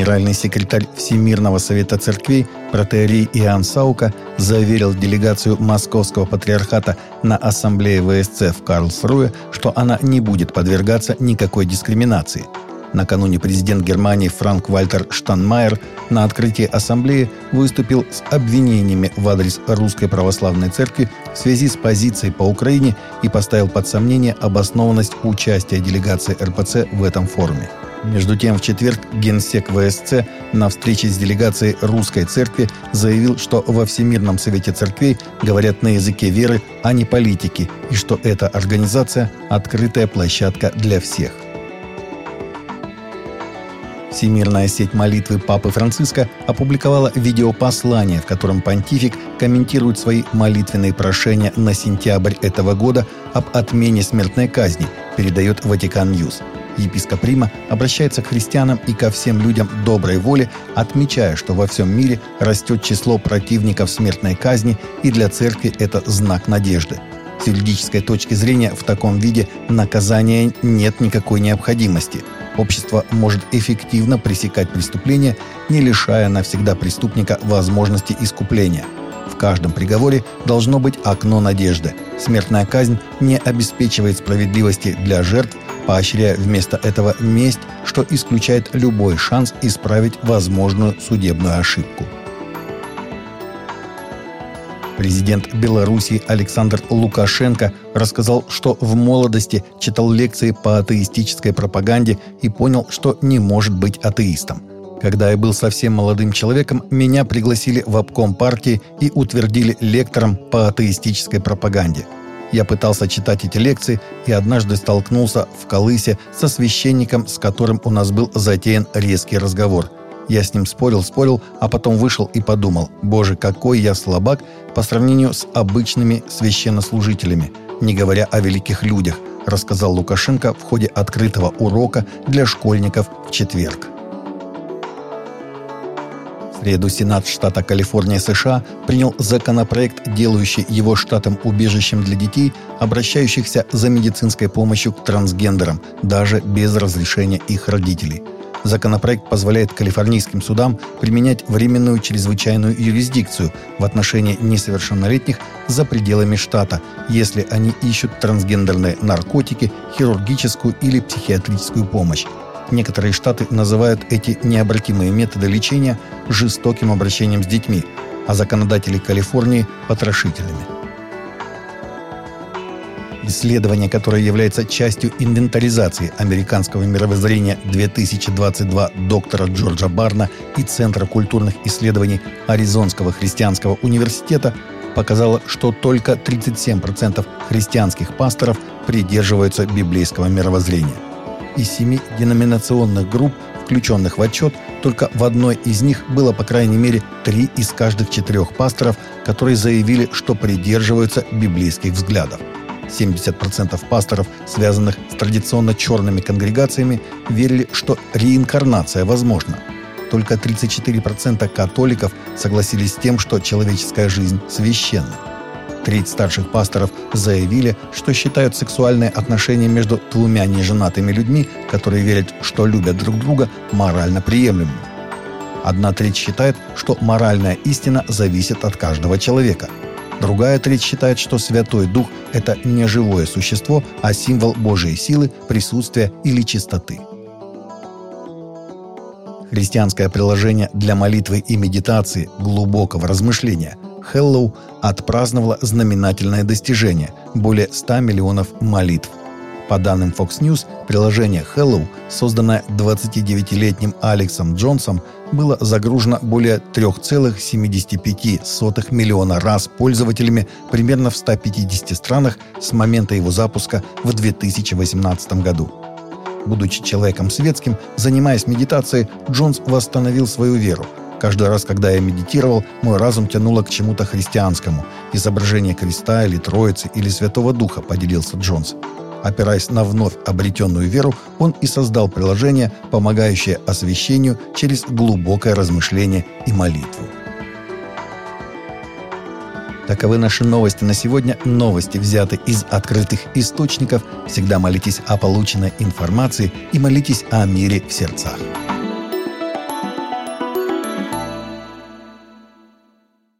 Генеральный секретарь Всемирного совета церквей протеерей Иоанн Саука заверил делегацию Московского патриархата на ассамблее ВСЦ в Карлсруе, что она не будет подвергаться никакой дискриминации. Накануне президент Германии Франк Вальтер Штанмайер на открытии ассамблеи выступил с обвинениями в адрес Русской Православной Церкви в связи с позицией по Украине и поставил под сомнение обоснованность участия делегации РПЦ в этом форуме. Между тем, в четверг генсек ВСЦ на встрече с делегацией Русской Церкви заявил, что во Всемирном Совете Церквей говорят на языке веры, а не политики, и что эта организация – открытая площадка для всех. Всемирная сеть молитвы Папы Франциска опубликовала видеопослание, в котором понтифик комментирует свои молитвенные прошения на сентябрь этого года об отмене смертной казни, передает Vatican News – Епископ Рима обращается к христианам и ко всем людям доброй воли, отмечая, что во всем мире растет число противников смертной казни, и для церкви это знак надежды. С юридической точки зрения в таком виде наказания нет никакой необходимости. Общество может эффективно пресекать преступления, не лишая навсегда преступника возможности искупления. В каждом приговоре должно быть окно надежды. Смертная казнь не обеспечивает справедливости для жертв, поощряя вместо этого месть, что исключает любой шанс исправить возможную судебную ошибку. Президент Беларуси Александр Лукашенко рассказал, что в молодости читал лекции по атеистической пропаганде и понял, что не может быть атеистом. Когда я был совсем молодым человеком, меня пригласили в обком партии и утвердили лектором по атеистической пропаганде – я пытался читать эти лекции и однажды столкнулся в Колысе со священником, с которым у нас был затеян резкий разговор. Я с ним спорил, спорил, а потом вышел и подумал, «Боже, какой я слабак по сравнению с обычными священнослужителями, не говоря о великих людях», рассказал Лукашенко в ходе открытого урока для школьников в четверг среду Сенат штата Калифорния США принял законопроект, делающий его штатом убежищем для детей, обращающихся за медицинской помощью к трансгендерам, даже без разрешения их родителей. Законопроект позволяет калифорнийским судам применять временную чрезвычайную юрисдикцию в отношении несовершеннолетних за пределами штата, если они ищут трансгендерные наркотики, хирургическую или психиатрическую помощь. Некоторые штаты называют эти необратимые методы лечения жестоким обращением с детьми, а законодатели Калифорнии – потрошителями. Исследование, которое является частью инвентаризации американского мировоззрения 2022 доктора Джорджа Барна и Центра культурных исследований Аризонского христианского университета, показало, что только 37% христианских пасторов придерживаются библейского мировоззрения – из семи деноминационных групп, включенных в отчет, только в одной из них было по крайней мере три из каждых четырех пасторов, которые заявили, что придерживаются библейских взглядов. 70% пасторов, связанных с традиционно черными конгрегациями, верили, что реинкарнация возможна. Только 34% католиков согласились с тем, что человеческая жизнь священна. Треть старших пасторов заявили, что считают сексуальные отношения между двумя неженатыми людьми, которые верят, что любят друг друга, морально приемлемыми. Одна треть считает, что моральная истина зависит от каждого человека. Другая треть считает, что Святой Дух – это не живое существо, а символ Божьей силы, присутствия или чистоты. Христианское приложение для молитвы и медитации, глубокого размышления – Hello отпраздновала знаменательное достижение – более 100 миллионов молитв. По данным Fox News, приложение Hello, созданное 29-летним Алексом Джонсом, было загружено более 3,75 миллиона раз пользователями примерно в 150 странах с момента его запуска в 2018 году. Будучи человеком светским, занимаясь медитацией, Джонс восстановил свою веру – Каждый раз, когда я медитировал, мой разум тянуло к чему-то христианскому. Изображение креста или Троицы или Святого Духа, поделился Джонс. Опираясь на вновь обретенную веру, он и создал приложение, помогающее освящению через глубокое размышление и молитву. Таковы наши новости на сегодня. Новости взяты из открытых источников. Всегда молитесь о полученной информации и молитесь о мире в сердцах.